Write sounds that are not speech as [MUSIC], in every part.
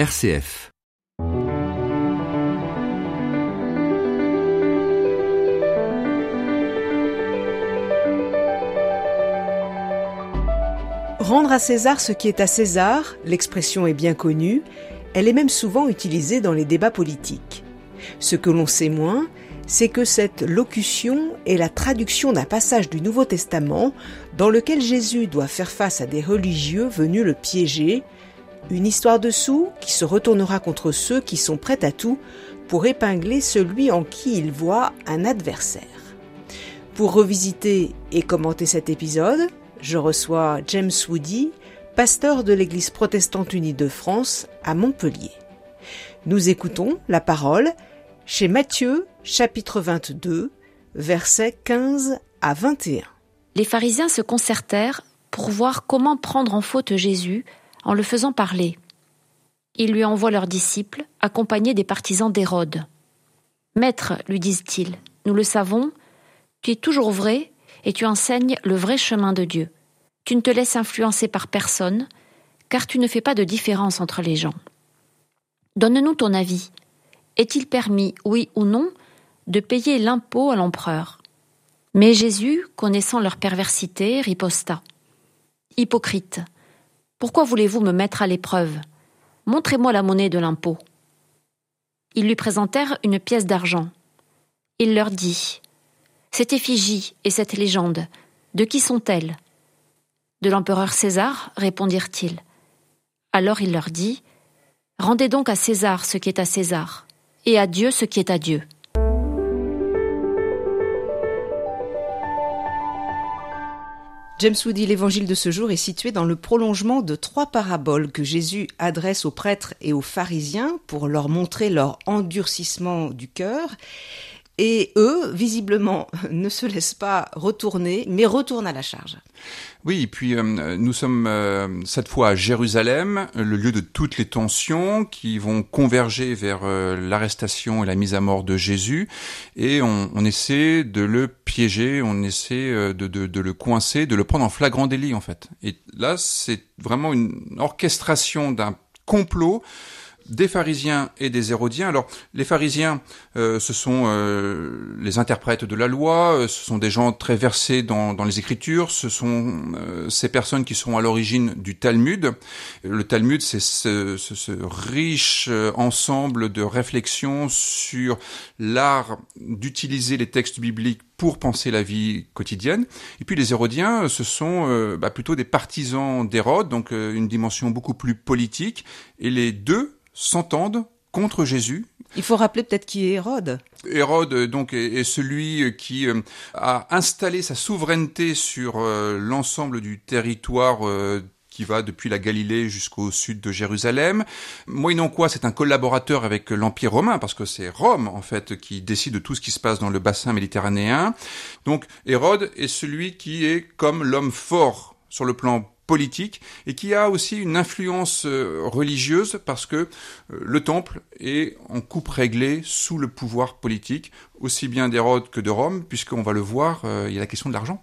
RCF. Rendre à César ce qui est à César, l'expression est bien connue, elle est même souvent utilisée dans les débats politiques. Ce que l'on sait moins, c'est que cette locution est la traduction d'un passage du Nouveau Testament dans lequel Jésus doit faire face à des religieux venus le piéger, une histoire dessous qui se retournera contre ceux qui sont prêts à tout pour épingler celui en qui ils voient un adversaire. Pour revisiter et commenter cet épisode, je reçois James Woody, pasteur de l'Église protestante unie de France à Montpellier. Nous écoutons la parole chez Matthieu chapitre 22 versets 15 à 21. Les pharisiens se concertèrent pour voir comment prendre en faute Jésus en le faisant parler. Ils lui envoient leurs disciples, accompagnés des partisans d'Hérode. Maître, lui disent-ils, nous le savons, tu es toujours vrai et tu enseignes le vrai chemin de Dieu. Tu ne te laisses influencer par personne, car tu ne fais pas de différence entre les gens. Donne-nous ton avis. Est-il permis, oui ou non, de payer l'impôt à l'empereur? Mais Jésus, connaissant leur perversité, riposta. Hypocrite, pourquoi voulez-vous me mettre à l'épreuve? Montrez-moi la monnaie de l'impôt. Ils lui présentèrent une pièce d'argent. Il leur dit Cette effigie et cette légende, de qui sont-elles De l'empereur César, répondirent-ils. Alors il leur dit Rendez donc à César ce qui est à César, et à Dieu ce qui est à Dieu. James Woody, l'évangile de ce jour est situé dans le prolongement de trois paraboles que Jésus adresse aux prêtres et aux pharisiens pour leur montrer leur endurcissement du cœur. Et eux, visiblement, [LAUGHS] ne se laissent pas retourner, mais retournent à la charge. Oui, et puis euh, nous sommes euh, cette fois à Jérusalem, le lieu de toutes les tensions qui vont converger vers euh, l'arrestation et la mise à mort de Jésus, et on, essaie de le piéger, on essaie de, de, le coincer, de le prendre en flagrant délit en fait. Et là, c'est vraiment une orchestration d'un complot des pharisiens et des hérodiens. Alors, les pharisiens, euh, ce sont euh, les interprètes de la loi, euh, ce sont des gens très versés dans, dans les Écritures, ce sont ces personnes qui sont à l'origine du Talmud. Le Talmud, c'est ce, ce, ce, riche ensemble de réflexions sur l'art d'utiliser les textes bibliques pour penser la vie quotidienne. Et puis les Hérodiens, ce sont bah, plutôt des partisans d'Hérode, donc une dimension beaucoup plus politique. Et les deux s'entendent contre Jésus. Il faut rappeler peut-être qui est Hérode. Hérode donc est, celui qui euh, a installé sa souveraineté sur euh, l'ensemble du territoire euh, qui va depuis la Galilée jusqu'au sud de Jérusalem. Moyennant quoi, c'est un collaborateur avec l'Empire romain, parce que c'est Rome, en fait, qui décide de tout ce qui se passe dans le bassin méditerranéen. Donc, Hérode est celui qui est comme l'homme fort sur le plan politique et qui a aussi une influence euh, religieuse parce que euh, le temple est en coupe réglée sous le pouvoir politique, aussi bien d'Hérode que de Rome, puisqu'on va le voir, euh, il y a la question de l'argent.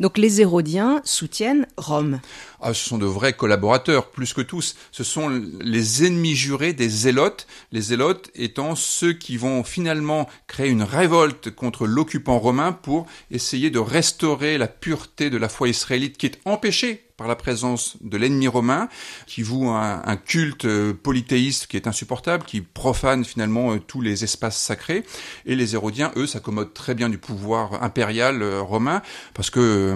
Donc les Hérodiens soutiennent Rome. Ah, ce sont de vrais collaborateurs, plus que tous. Ce sont les ennemis jurés des zélotes, les zélotes étant ceux qui vont finalement créer une révolte contre l'occupant romain pour essayer de restaurer la pureté de la foi israélite qui est empêchée par la présence de l'ennemi romain, qui voue un, culte euh, polythéiste qui est insupportable, qui profane finalement euh, tous les espaces sacrés. Et les Hérodiens, eux, s'accommodent très bien du pouvoir impérial euh, romain, parce que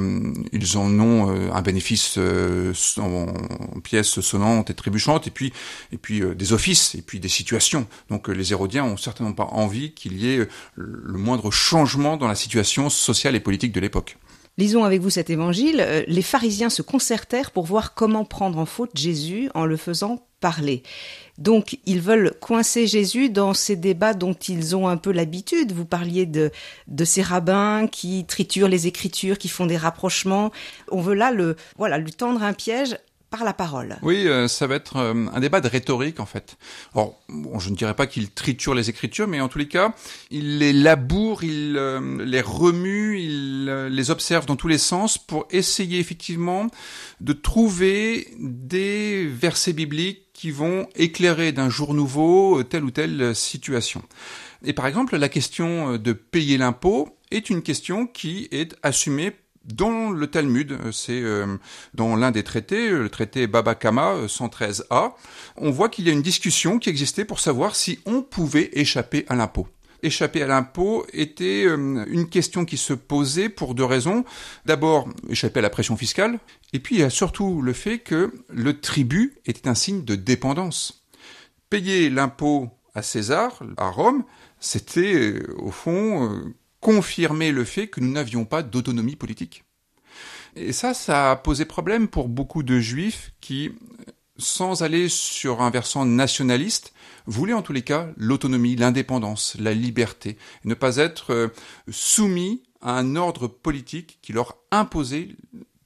ils en ont un bénéfice en, en, pièces sonnantes et trébuchantes, et puis, et puis des offices, et puis des situations. Donc les Hérodiens ont certainement pas envie qu'il y ait le moindre changement dans la situation sociale et politique de l'époque. Lisons avec vous cet évangile. Euh, les pharisiens se concertèrent pour voir comment prendre en faute Jésus en le faisant parler. Donc, ils veulent coincer Jésus dans ces débats dont ils ont un peu l'habitude. Vous parliez de, de ces rabbins qui triturent les écritures, qui font des rapprochements. On veut là le, voilà, lui tendre un piège par la parole. Oui, euh, ça va être euh, un débat de rhétorique en fait. Alors, bon, je ne dirais pas qu'il triture les écritures, mais en tous les cas, il les laboure, il euh, les remue, il euh, les observe dans tous les sens pour essayer effectivement de trouver des versets bibliques qui vont éclairer d'un jour nouveau telle ou telle situation. Et par exemple, la question de payer l'impôt est une question qui est assumée dans le Talmud, c'est euh, dans l'un des traités, le traité Baba Kama 113a, on voit qu'il y a une discussion qui existait pour savoir si on pouvait échapper à l'impôt échapper à l'impôt était euh, une question qui se posait pour deux raisons. D'abord, échapper à la pression fiscale, et puis il y a surtout le fait que le tribut était un signe de dépendance. Payer l'impôt à César, à Rome, c'était euh, au fond euh, confirmer le fait que nous n'avions pas d'autonomie politique. Et ça, ça a posé problème pour beaucoup de juifs qui, sans aller sur un versant nationaliste, voulaient en tous les cas l'autonomie, l'indépendance, la liberté, ne pas être euh, soumis à un ordre politique qui leur imposait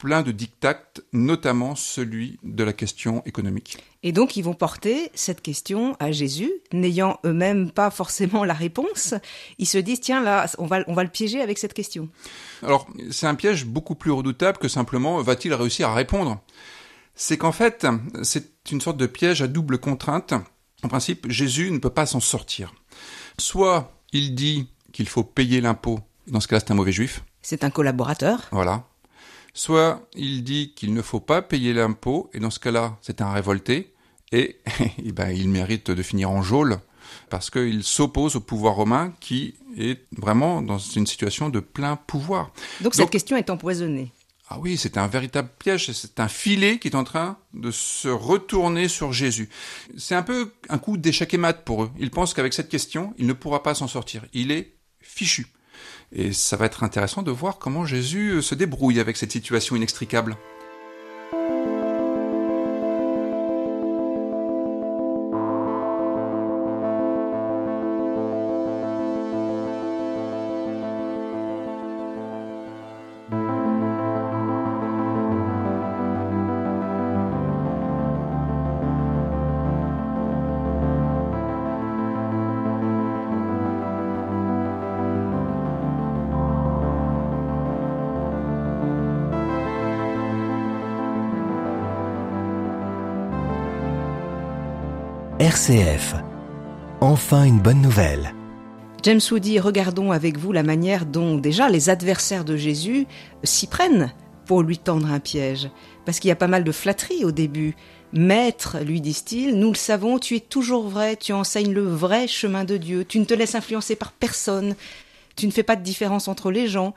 plein de dictats, notamment celui de la question économique. Et donc ils vont porter cette question à Jésus, n'ayant eux-mêmes pas forcément la réponse. Ils se disent tiens là, on va on va le piéger avec cette question. Alors c'est un piège beaucoup plus redoutable que simplement va-t-il réussir à répondre? C'est qu'en fait c'est une sorte de piège à double contrainte en principe, Jésus ne peut pas s'en sortir. Soit il dit qu'il faut payer l'impôt, dans ce cas-là c'est un mauvais juif. C'est un collaborateur. Voilà. Soit il dit qu'il ne faut pas payer l'impôt, et dans ce cas-là c'est un révolté, et, [LAUGHS] et ben, il mérite de finir en geôle, parce qu'il s'oppose au pouvoir romain qui est vraiment dans une situation de plein pouvoir. Donc cette question est empoisonnée. Ah oui, c'est un véritable piège, c'est un filet qui est en train de se retourner sur Jésus. C'est un peu un coup d'échec et mat pour eux. Ils pensent qu'avec cette question, il ne pourra pas s'en sortir. Il est fichu. Et ça va être intéressant de voir comment Jésus se débrouille avec cette situation inextricable. RCF. Enfin une bonne nouvelle. James Woody, regardons avec vous la manière dont déjà les adversaires de Jésus s'y prennent pour lui tendre un piège. Parce qu'il y a pas mal de flatterie au début. Maître, lui disent-ils, nous le savons, tu es toujours vrai, tu enseignes le vrai chemin de Dieu, tu ne te laisses influencer par personne, tu ne fais pas de différence entre les gens.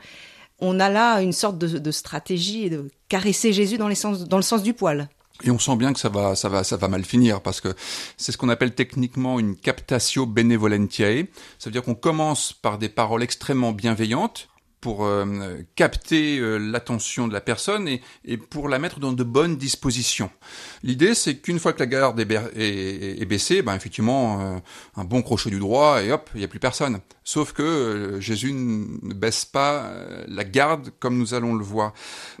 On a là une sorte de, stratégie de caresser Jésus dans, dans le sens du poil. Et on sent bien que ça va, ça va, ça va mal finir parce que c'est ce qu'on appelle techniquement une captatio benevolentiae. Ça veut dire qu'on commence par des paroles extrêmement bienveillantes pour euh, capter euh, l'attention de la personne et, pour la mettre dans de bonnes dispositions. L'idée, c'est qu'une fois que la garde est, est, est baissée, ben effectivement, euh, un bon crochet du droit et hop, il n'y a plus personne. Sauf que Jésus ne baisse pas la garde comme nous allons le voir.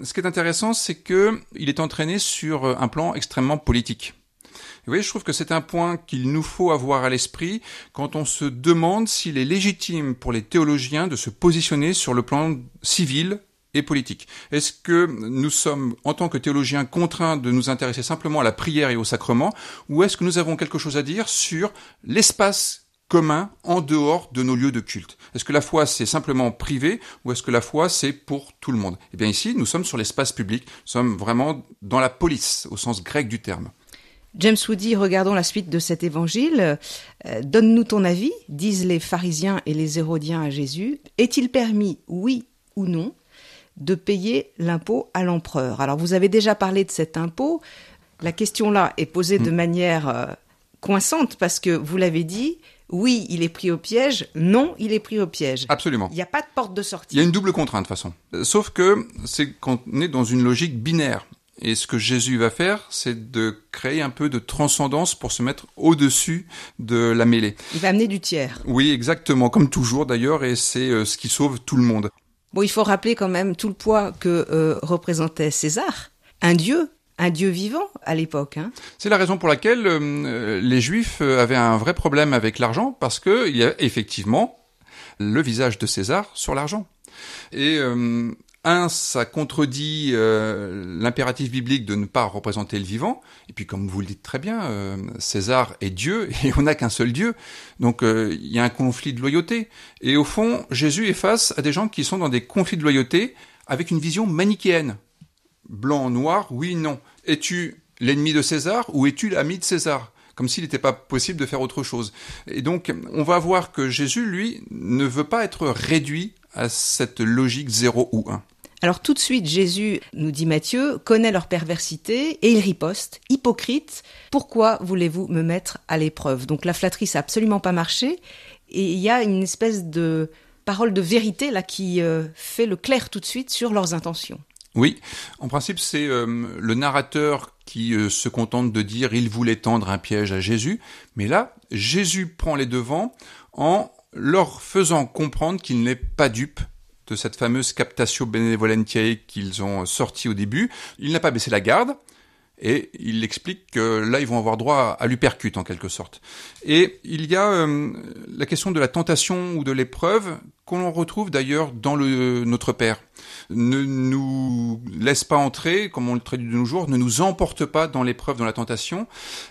Ce qui est intéressant, c'est que il est entraîné sur un plan extrêmement politique. Vous voyez, je trouve que c'est un point qu'il nous faut avoir à l'esprit quand on se demande s'il est légitime pour les théologiens de se positionner sur le plan civil et politique. Est-ce que nous sommes, en tant que théologiens, contraints de nous intéresser simplement à la prière et au sacrement, ou est-ce que nous avons quelque chose à dire sur l'espace commun en dehors de nos lieux de culte? Est-ce que la foi c'est simplement privé ou est-ce que la foi c'est pour tout le monde? Eh bien ici, nous sommes sur l'espace public, nous sommes vraiment dans la police au sens grec du terme. James Woody, regardons la suite de cet évangile. Euh, donne-nous ton avis, disent les pharisiens et les hérodiens à Jésus. Est-il permis, oui ou non, de payer l'impôt à l'empereur? Alors vous avez déjà parlé de cet impôt. La question là est posée de mm. manière euh, coinçante parce que vous l'avez dit, oui, il est pris au piège, non, il est pris au piège. Absolument. Il n'y a pas de porte de sortie. Il y a une double contrainte de toute façon. Sauf que c'est qu'on est dans une logique binaire. Et ce que Jésus va faire, c'est de créer un peu de transcendance pour se mettre au-dessus de la mêlée. Il va amener du tiers. Oui, exactement, comme toujours d'ailleurs, et c'est euh, ce qui sauve tout le monde. Bon, il faut rappeler quand même tout le poids que euh, représentait César, un dieu, un dieu vivant à l'époque. Hein. C'est la raison pour laquelle euh, les Juifs avaient un vrai problème avec l'argent, parce qu'il y a effectivement le visage de César sur l'argent. Et un, ça contredit euh, l'impératif biblique de ne pas représenter le vivant. Et puis, comme vous le dites très bien, euh, César est Dieu [LAUGHS] et on n'a qu'un seul Dieu. Donc, euh, il y a un conflit de loyauté. Et au fond, Jésus est face à des gens qui sont dans des conflits de loyauté avec une vision manichéenne. Blanc, noir, oui, non. Es-tu l'ennemi de César ou es-tu l'ami de César? Comme s'il n'était pas possible de faire autre chose. Et donc, on va voir que Jésus, lui, ne veut pas être réduit à cette logique 0 ou 1. Alors tout de suite, Jésus, nous dit Matthieu, connaît leur perversité et il riposte, hypocrite, pourquoi voulez-vous me mettre à l'épreuve? Donc la flatterie, ça n'a absolument pas marché. Et il y a une espèce de parole de vérité là qui euh, fait le clair tout de suite sur leurs intentions. Oui, en principe, c'est euh, le narrateur qui euh, se contente de dire il voulait tendre un piège à Jésus, mais là, Jésus prend les devants en leur faisant comprendre qu'il n'est pas dupe de cette fameuse captatio benevolentiae qu'ils ont sorti au début. Il n'a pas baissé la garde, et il explique que là, ils vont avoir droit à l'upercute en quelque sorte. Et il y a euh, la question de la tentation ou de l'épreuve qu'on retrouve d'ailleurs dans le Notre Père. Ne nous laisse pas entrer, comme on le traduit de nos jours, ne nous emporte pas dans l'épreuve, dans la tentation,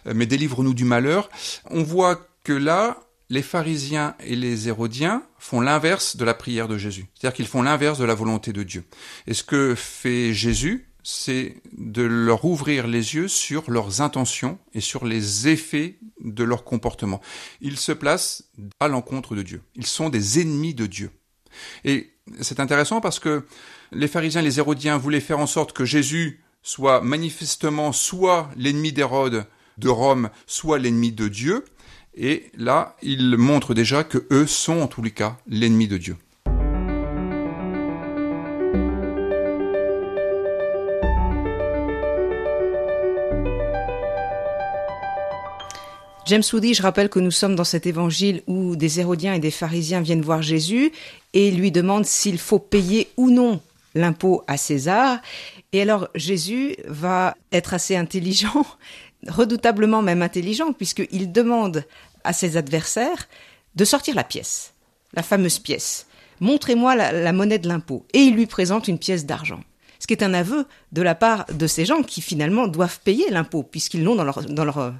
euh, mais délivre-nous du malheur. On voit que là, les pharisiens et les hérodiens font l'inverse de la prière de Jésus. C'est-à-dire qu'ils font l'inverse de la volonté de Dieu. Et ce que fait Jésus, c'est de leur ouvrir les yeux sur leurs intentions et sur les effets de leur comportement. Ils se placent à l'encontre de Dieu. Ils sont des ennemis de Dieu. Et c'est intéressant parce que les pharisiens et les hérodiens voulaient faire en sorte que Jésus soit manifestement soit l'ennemi d'Hérode de Rome, soit l'ennemi de Dieu. Et là, ils montrent déjà que eux sont en tous les cas l'ennemi de Dieu. James Woody, je rappelle que nous sommes dans cet évangile où des Hérodiens et des pharisiens viennent voir Jésus et lui demandent s'il faut payer ou non l'impôt à César. Et alors Jésus va être assez intelligent, redoutablement même intelligent, puisqu'il demande à ses adversaires de sortir la pièce, la fameuse pièce. Montrez-moi la, monnaie de l'impôt. Et il lui présente une pièce d'argent. Ce qui est un aveu de la part de ces gens qui finalement doivent payer l'impôt, puisqu'ils l'ont dans leur, dans leur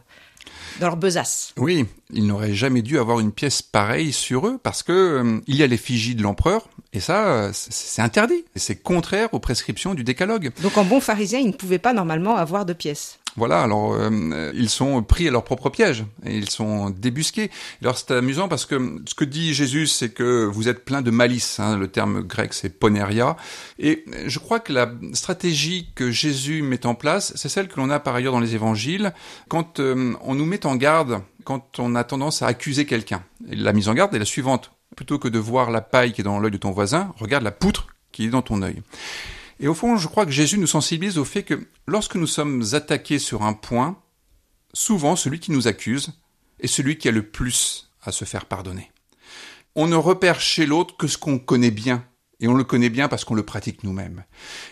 dans leur besace. Oui, ils n'auraient jamais dû avoir une pièce pareille sur eux parce que euh, il y a l'effigie de l'empereur et ça, c'est interdit. C'est contraire aux prescriptions du décalogue. Donc en bon pharisien, ils ne pouvaient pas normalement avoir de pièces. Voilà, alors euh, ils sont pris à leur propre piège et ils sont débusqués. Alors c'est amusant parce que ce que dit Jésus, c'est que vous êtes plein de malice. Hein, le terme grec, c'est poneria. Et je crois que la stratégie que Jésus met en place, c'est celle que l'on a par ailleurs dans les évangiles. Quand euh, on nous met en garde, quand on a tendance à accuser quelqu'un. La mise en garde est la suivante. Plutôt que de voir la paille qui est dans l'œil de ton voisin, regarde la poutre qui est dans ton œil. Et au fond, je crois que Jésus nous sensibilise au fait que lorsque nous sommes attaqués sur un point, souvent celui qui nous accuse est celui qui a le plus à se faire pardonner. On ne repère chez l'autre que ce qu'on connaît bien, et on le connaît bien parce qu'on le pratique nous-mêmes.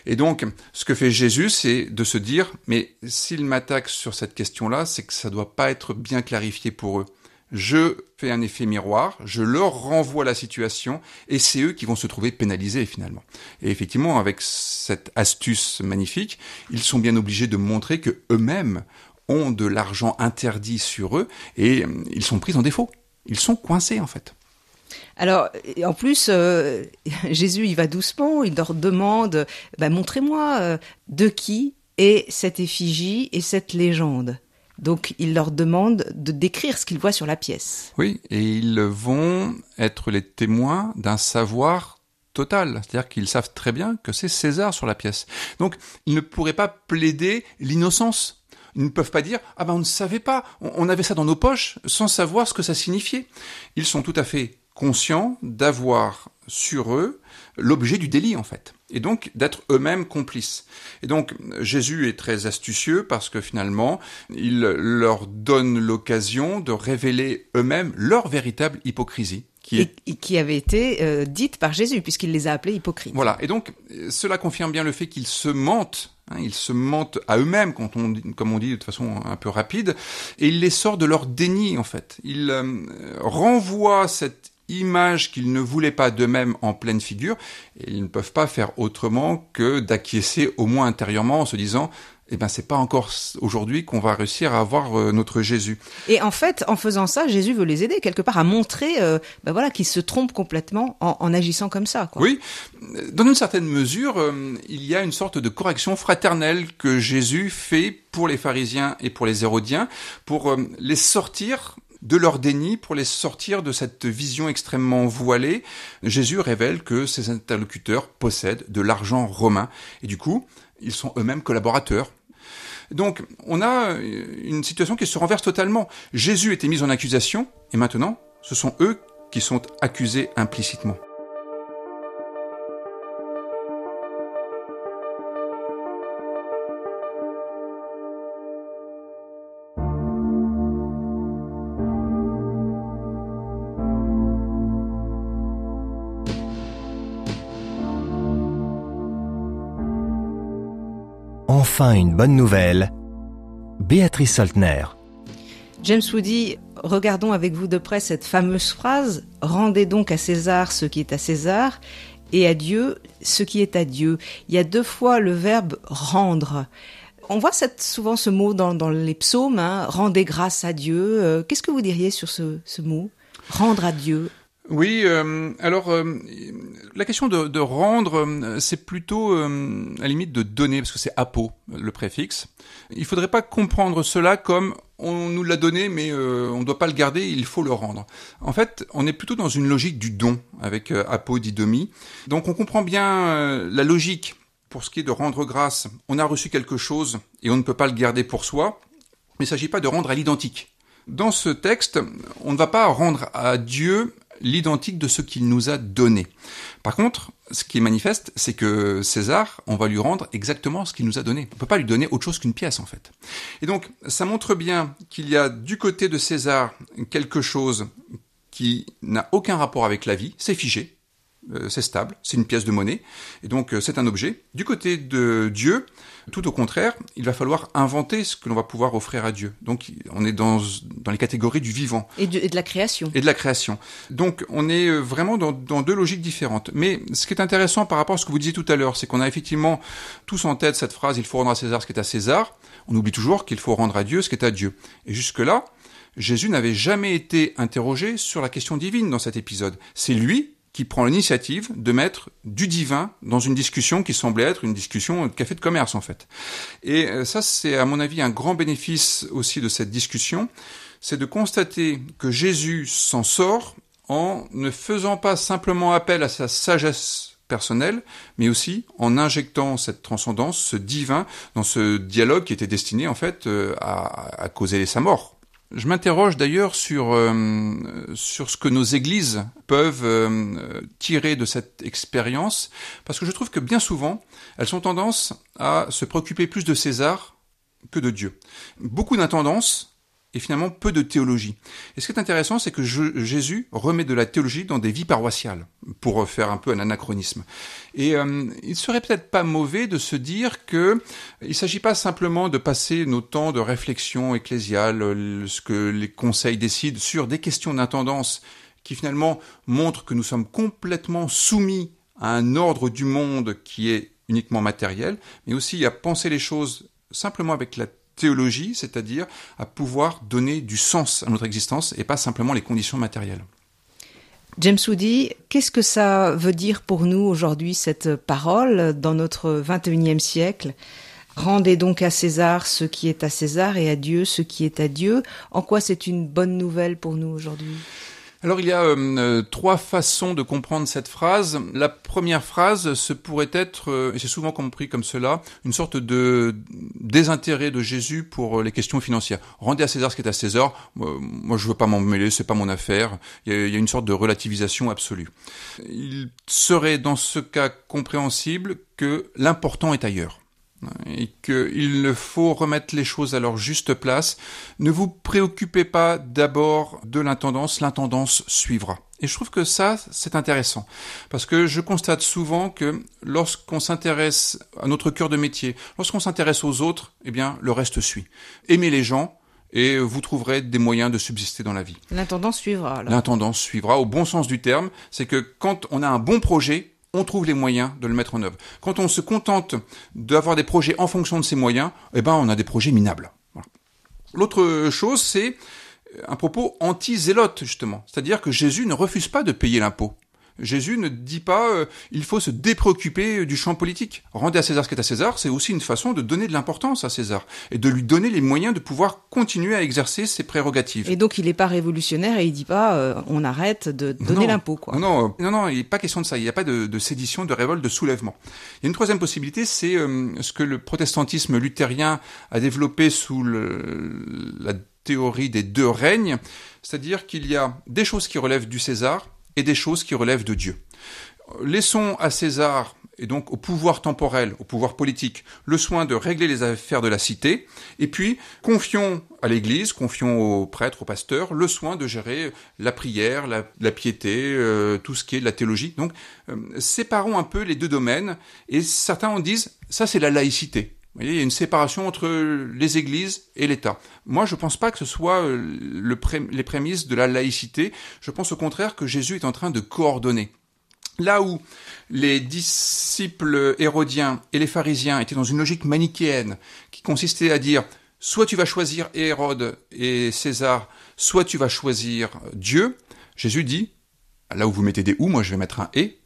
Et donc, ce que fait Jésus, c'est de se dire, mais s'il m'attaque sur cette question-là, c'est que ça doit pas être bien clarifié pour eux je fais un effet miroir, je leur renvoie la situation, et c'est eux qui vont se trouver pénalisés finalement. Et effectivement, avec cette astuce magnifique, ils sont bien obligés de montrer que eux-mêmes ont de l'argent interdit sur eux, et euh, ils sont pris en défaut. Ils sont coincés en fait. Alors, en plus, euh, [LAUGHS] Jésus, il va doucement, il leur demande, bah, montrez-moi euh, de qui est cette effigie et cette légende. Donc il leur demande de décrire ce qu'ils voient sur la pièce. Oui, et ils vont être les témoins d'un savoir total, c'est-à-dire qu'ils savent très bien que c'est César sur la pièce. Donc ils ne pourraient pas plaider l'innocence. Ils ne peuvent pas dire ah ben on ne savait pas, on avait ça dans nos poches sans savoir ce que ça signifiait. Ils sont tout à fait conscients d'avoir sur eux l'objet du délit en fait, et donc d'être eux-mêmes complices. Et donc Jésus est très astucieux parce que finalement il leur donne l'occasion de révéler eux-mêmes leur véritable hypocrisie. Qui est... et, qui avait été euh, dite par Jésus puisqu'il les a appelés hypocrites. Voilà, et donc cela confirme bien le fait qu'ils se mentent Hein, ils se mentent à eux-mêmes, quand on, comme on dit de façon un peu rapide, et il les sort de leur déni en fait. Il euh, renvoie cette image qu'ils ne voulaient pas d'eux-mêmes en pleine figure, et ils ne peuvent pas faire autrement que d'acquiescer au moins intérieurement en se disant eh ben c'est pas encore aujourd'hui qu'on va réussir à avoir euh, notre Jésus. Et en fait, en faisant ça, Jésus veut les aider quelque part à montrer, euh, ben voilà, qu'ils se trompent complètement en, en, agissant comme ça. Quoi. Oui, dans une certaine mesure, euh, il y a une sorte de correction fraternelle que Jésus fait pour les pharisiens et pour les Hérodiens, pour les sortir de leur déni pour les sortir de cette vision extrêmement voilée. Jésus révèle que ses interlocuteurs possèdent de l'argent romain et du coup, ils sont eux-mêmes collaborateurs. Donc, on a une situation qui se renverse totalement. Jésus était mis en accusation, et maintenant, ce sont eux qui sont accusés implicitement. Enfin une bonne nouvelle. Béatrice Soltner. James Woody, regardons avec vous de près cette fameuse phrase Rendez donc à César ce qui est à César et à Dieu ce qui est à Dieu. Il y a deux fois le verbe rendre. On voit souvent ce mot dans, les psaumes, hein, rendez grâce à Dieu. Euh, qu'est-ce que vous diriez sur ce mot? Rendre à Dieu oui, euh, alors euh, la question de, de rendre, euh, c'est plutôt à la limite de donner, parce que c'est apo, le préfixe. Il faudrait pas comprendre cela comme on nous l'a donné, mais on ne doit pas le garder, il faut le rendre. En fait, on est plutôt dans une logique du don, avec apo didomi. Donc on comprend bien la logique pour ce qui est de rendre grâce. On a reçu quelque chose et on ne peut pas le garder pour soi, mais il ne s'agit pas de rendre à l'identique. Dans ce texte, on ne va pas rendre à Dieu l'identique de ce qu'il nous a donné. Par contre, ce qui est manifeste, c'est que César, on va lui rendre exactement ce qu'il nous a donné. On peut pas lui donner autre chose qu'une pièce, en fait. Et donc, ça montre bien qu'il y a du côté de César quelque chose qui n'a aucun rapport avec la vie, c'est figé, c'est stable, c'est une pièce de monnaie, et donc euh, c'est un objet. Du côté de Dieu, tout au contraire, il va falloir inventer ce que l'on va pouvoir offrir à Dieu. Donc on est dans, dans les catégories du vivant. Et de, et de, la création. Et de la création. Donc on est euh, vraiment dans, dans, deux logiques différentes. Mais ce qui est intéressant par rapport à ce que vous disiez tout à l'heure, c'est qu'on a effectivement tous en tête cette phrase, il faut rendre à César ce qui est à César. On oublie toujours qu'il faut rendre à Dieu ce qui est à Dieu. Et jusque-là, Jésus n'avait jamais été interrogé sur la question divine dans cet épisode. C'est lui qui prend l'initiative de mettre du divin dans une discussion qui semblait être une discussion de café de commerce en fait. Et euh, ça, c'est à mon avis un grand bénéfice aussi de cette discussion, c'est de constater que Jésus s'en sort en ne faisant pas simplement appel à sa sagesse personnelle, mais aussi en injectant cette transcendance, ce divin, dans ce dialogue qui était destiné en fait euh, à, à causer sa mort. Je m'interroge d'ailleurs sur, euh, sur ce que nos églises peuvent euh, tirer de cette expérience, parce que je trouve que bien souvent, elles ont tendance à se préoccuper plus de César que de Dieu. Beaucoup d'intendances et finalement peu de théologie. Et ce qui est intéressant, c'est que Jésus remet de la théologie dans des vies paroissiales, pour faire un peu un anachronisme. Et euh, il serait peut-être pas mauvais de se dire que il s'agit pas simplement de passer nos temps de réflexion ecclésiale, ce que les conseils décident sur des questions d'intendance qui finalement montrent que nous sommes complètement soumis à un ordre du monde qui est uniquement matériel, mais aussi à penser les choses simplement avec la théologie, c'est-à-dire à pouvoir donner du sens à notre existence et pas simplement les conditions matérielles. James Woody, qu'est-ce que ça veut dire pour nous aujourd'hui, cette parole, dans notre 21e siècle? Rendez donc à César ce qui est à César et à Dieu ce qui est à Dieu. En quoi c'est une bonne nouvelle pour nous aujourd'hui? Alors il y a euh, euh, trois façons de comprendre cette phrase. La première phrase, ce pourrait être, euh, et c'est souvent compris comme cela, une sorte de désintérêt de Jésus pour les questions financières. Rendez à César ce qui est à César. moi je veux pas m'en mêler, c'est pas mon affaire. Il y, a, il y a une sorte de relativisation absolue. Il serait dans ce cas compréhensible que l'important est ailleurs et qu'il faut remettre les choses à leur juste place. Ne vous préoccupez pas d'abord de l'intendance, l'intendance suivra. Et je trouve que ça, c'est intéressant, parce que je constate souvent que lorsqu'on s'intéresse à notre cœur de métier, lorsqu'on s'intéresse aux autres, eh bien, le reste suit. Aimer les gens, et vous trouverez des moyens de subsister dans la vie. L'intendant suivra. alors. L'intendant suivra au bon sens du terme, c'est que quand on a un bon projet, on trouve les moyens de le mettre en œuvre. Quand on se contente d'avoir des projets en fonction de ces moyens, eh ben on a des projets minables. L'autre chose, c'est un propos anti-zélote, justement. C'est-à-dire que Jésus ne refuse pas de payer l'impôt. Jésus ne dit pas euh, il faut se dépréoccuper du champ politique. Rendez à César ce qui est à César, c'est aussi une façon de donner de l'importance à César et de lui donner les moyens de pouvoir continuer à exercer ses prérogatives. Et donc il n'est pas révolutionnaire et il dit pas euh, on arrête de donner l'impôt quoi. Non, non, non, non, il n'est pas question de ça. Il n'y a pas de, de sédition, de révolte, de soulèvement. Il y a une troisième possibilité, c'est euh, ce que le protestantisme luthérien a développé sous le- la théorie des deux règnes, c'est-à-dire qu'il y a des choses qui relèvent du César et des choses qui relèvent de Dieu. Laissons à César et donc au pouvoir temporel, au pouvoir politique, le soin de régler les affaires de la cité, et puis confions à l'Église, confions aux prêtres, aux pasteurs, le soin de gérer la prière, la, piété, euh, tout ce qui est de la théologie. Donc euh, séparons un peu les deux domaines, et certains en disent, ça c'est la laïcité. Vous voyez, il y a une séparation entre les églises et l'État. Moi, je ne pense pas que ce soit euh, les prémices de la laïcité. Je pense au contraire que Jésus est en train de coordonner. Là où les disciples hérodiens et les pharisiens étaient dans une logique manichéenne qui consistait à dire soit tu vas choisir Hérode et César, soit tu vas choisir Dieu, Jésus dit là où vous mettez des ou, moi je vais mettre un et.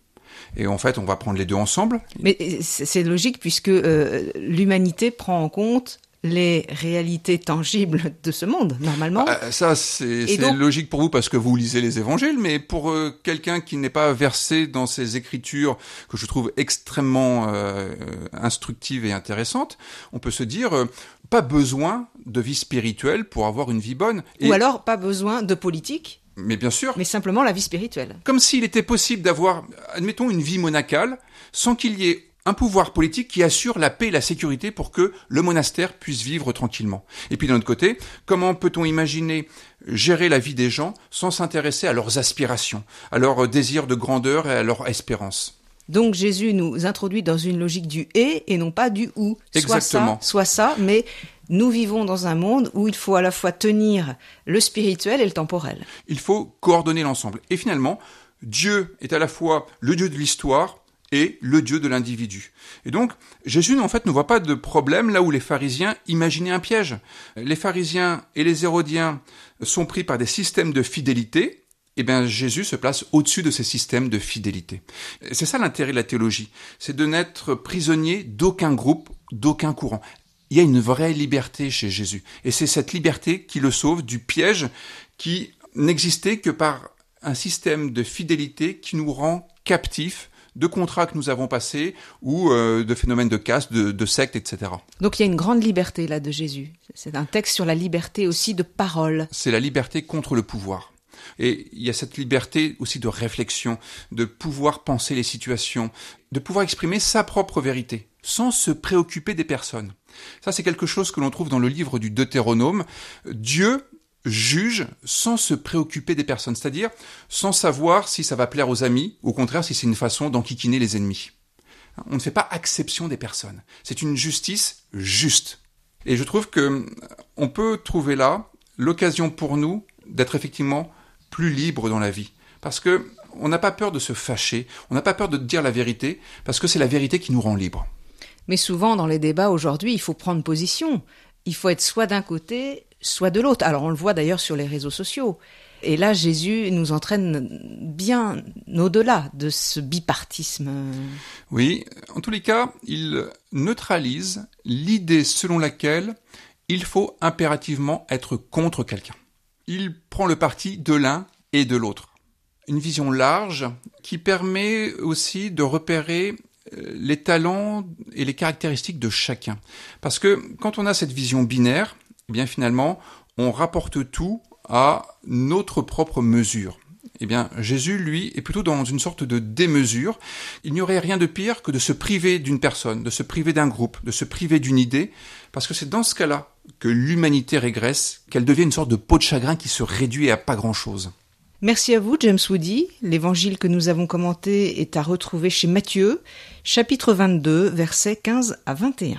Et en fait, on va prendre les deux ensemble. Mais euh, c'est logique puisque euh, l'humanité prend en compte les réalités tangibles de ce monde normalement. Euh, ça, c'est Et c'est donc- logique pour vous parce que vous lisez les évangiles, mais pour euh, quelqu'un qui n'est pas versé dans ces écritures que je trouve extrêmement euh, instructives et intéressantes, on peut se dire euh, pas besoin de vie spirituelle pour avoir une vie bonne. Et- Ou alors pas besoin de politique, mais bien sûr, mais simplement la vie spirituelle. comme s'il était possible d'avoir, admettons, une vie monacale sans qu'il y ait un pouvoir politique qui assure la paix et la sécurité pour que le monastère puisse vivre tranquillement. Et puis d'un autre côté, comment peut-on imaginer gérer la vie des gens sans s'intéresser à leurs aspirations, à leurs désirs de grandeur et à leur espérance? Donc Jésus nous introduit dans une logique du et et non pas du ou. Soit Exactement. ça, soit ça, mais nous vivons dans un monde où il faut à la fois tenir le spirituel et le temporel. Il faut coordonner l'ensemble. Et finalement, Dieu est à la fois le Dieu de l'histoire et le Dieu de l'individu. Et donc, Jésus, en fait, ne voit pas de problème là où les pharisiens imaginaient un piège. Les pharisiens et les hérodiens sont pris par des systèmes de fidélité. Eh bien, Jésus se place au-dessus de ces systèmes de fidélité. C'est ça l'intérêt de la théologie. C'est de n'être prisonnier d'aucun groupe, d'aucun courant. Il y a une vraie liberté chez Jésus. Et c'est cette liberté qui le sauve du piège qui n'existait que par un système de fidélité qui nous rend captifs de contrats que nous avons passés ou euh, de phénomènes de caste, de, de sectes, etc. Donc il y a une grande liberté là de Jésus. C'est un texte sur la liberté aussi de parole. C'est la liberté contre le pouvoir. Et il y a cette liberté aussi de réflexion, de pouvoir penser les situations, de pouvoir exprimer sa propre vérité, sans se préoccuper des personnes. Ça, c'est quelque chose que l'on trouve dans le livre du Deutéronome. Dieu juge sans se préoccuper des personnes, c'est-à-dire sans savoir si ça va plaire aux amis, ou au contraire si c'est une façon d'enquiquiner les ennemis. On ne fait pas exception des personnes. C'est une justice juste. Et je trouve que euh, on peut trouver là l'occasion pour nous d'être effectivement plus libres dans la vie. Parce que on n'a pas peur de se fâcher, on n'a pas peur de dire la vérité, parce que c'est la vérité qui nous rend libres. Mais souvent dans les débats aujourd'hui, il faut prendre position. Il faut être soit d'un côté, soit de l'autre. Alors on le voit d'ailleurs sur les réseaux sociaux. Et là, Jésus nous entraîne bien au-delà de ce bipartisme. Oui, en tous les cas, il neutralise l'idée selon laquelle il faut impérativement être contre quelqu'un. Il prend le parti de l'un et de l'autre. Une vision large qui permet aussi de repérer les talents et les caractéristiques de chacun. Parce que quand on a cette vision binaire, eh bien finalement, on rapporte tout à notre propre mesure. Eh bien, Jésus, lui, est plutôt dans une sorte de démesure. Il n'y aurait rien de pire que de se priver d'une personne, de se priver d'un groupe, de se priver d'une idée, parce que c'est dans ce cas-là que l'humanité régresse, qu'elle devient une sorte de peau de chagrin qui se réduit à pas grand-chose. Merci à vous, James Woody. L'évangile que nous avons commenté est à retrouver chez Matthieu, chapitre 22, versets 15 à 21.